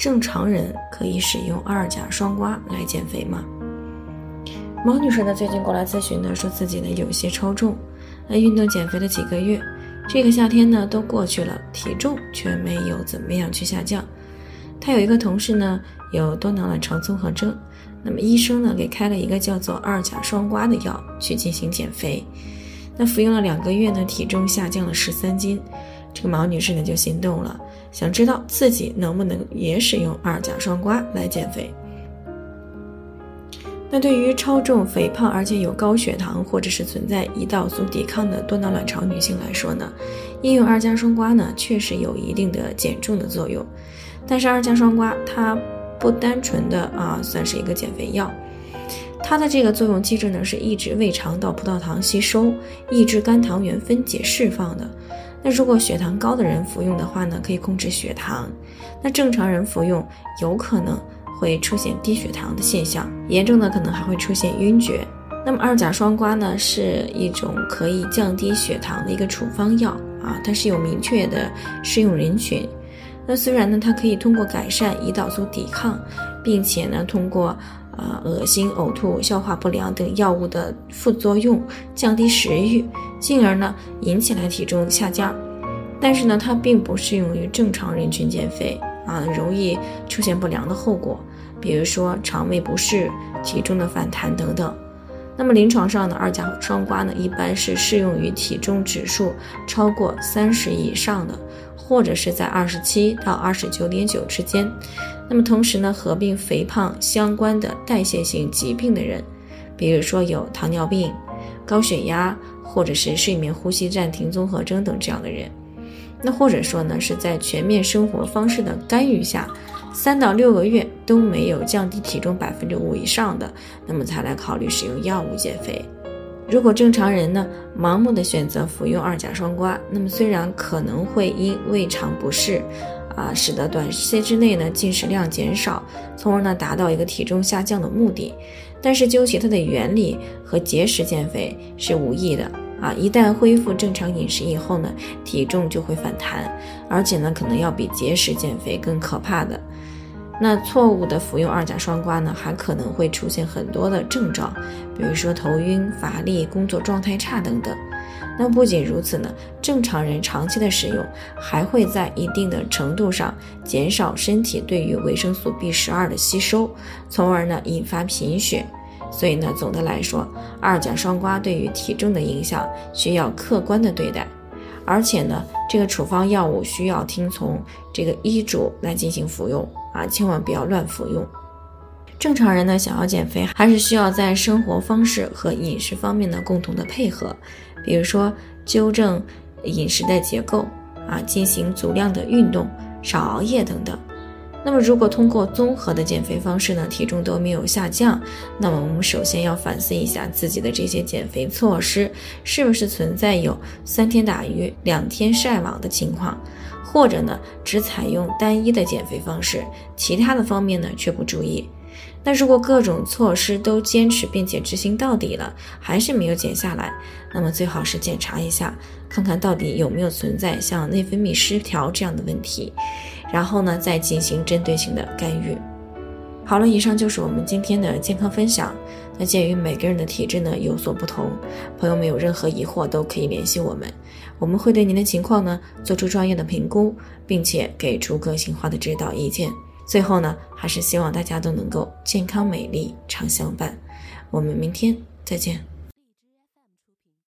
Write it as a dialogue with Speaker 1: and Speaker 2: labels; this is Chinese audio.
Speaker 1: 正常人可以使用二甲双胍来减肥吗？毛女士呢最近过来咨询呢，说自己呢有些超重，那运动减肥了几个月，这个夏天呢都过去了，体重却没有怎么样去下降。她有一个同事呢有多囊卵巢综合征，那么医生呢给开了一个叫做二甲双胍的药去进行减肥，那服用了两个月呢，体重下降了十三斤。这个毛女士呢就心动了，想知道自己能不能也使用二甲双胍来减肥。那对于超重、肥胖而且有高血糖或者是存在胰岛素抵抗的多囊卵巢女性来说呢，应用二甲双胍呢确实有一定的减重的作用。但是二甲双胍它不单纯的啊算是一个减肥药，它的这个作用机制呢是抑制胃肠道葡萄糖吸收，抑制肝糖原分解释放的。那如果血糖高的人服用的话呢，可以控制血糖；那正常人服用有可能会出现低血糖的现象，严重的可能还会出现晕厥。那么二甲双胍呢，是一种可以降低血糖的一个处方药啊，它是有明确的适用人群。那虽然呢，它可以通过改善胰岛素抵抗，并且呢，通过呃恶心、呕吐、消化不良等药物的副作用，降低食欲。进而呢，引起来体重下降，但是呢，它并不适用于正常人群减肥啊，容易出现不良的后果，比如说肠胃不适、体重的反弹等等。那么临床上呢，二甲双胍呢，一般是适用于体重指数超过三十以上的，或者是在二十七到二十九点九之间。那么同时呢，合并肥胖相关的代谢性疾病的人，比如说有糖尿病、高血压。或者是睡眠呼吸暂停综合征等这样的人，那或者说呢是在全面生活方式的干预下，三到六个月都没有降低体重百分之五以上的，那么才来考虑使用药物减肥。如果正常人呢盲目的选择服用二甲双胍，那么虽然可能会因胃肠不适，啊使得短时间之内呢进食量减少，从而呢达到一个体重下降的目的。但是究其它的原理和节食减肥是无异的啊！一旦恢复正常饮食以后呢，体重就会反弹，而且呢，可能要比节食减肥更可怕的。那错误的服用二甲双胍呢，还可能会出现很多的症状，比如说头晕、乏力、工作状态差等等。那不仅如此呢，正常人长期的使用还会在一定的程度上减少身体对于维生素 B 十二的吸收，从而呢引发贫血。所以呢，总的来说，二甲双胍对于体重的影响需要客观的对待，而且呢，这个处方药物需要听从这个医嘱来进行服用啊，千万不要乱服用。正常人呢，想要减肥，还是需要在生活方式和饮食方面呢共同的配合，比如说纠正饮食的结构啊，进行足量的运动，少熬夜等等。那么，如果通过综合的减肥方式呢，体重都没有下降，那么我们首先要反思一下自己的这些减肥措施是不是存在有三天打鱼两天晒网的情况，或者呢只采用单一的减肥方式，其他的方面呢却不注意。那如果各种措施都坚持并且执行到底了，还是没有减下来，那么最好是检查一下，看看到底有没有存在像内分泌失调这样的问题，然后呢再进行针对性的干预。好了，以上就是我们今天的健康分享。那鉴于每个人的体质呢有所不同，朋友们有任何疑惑都可以联系我们，我们会对您的情况呢做出专业的评估，并且给出个性化的指导意见。最后呢，还是希望大家都能够健康美丽常相伴。我们明天再见。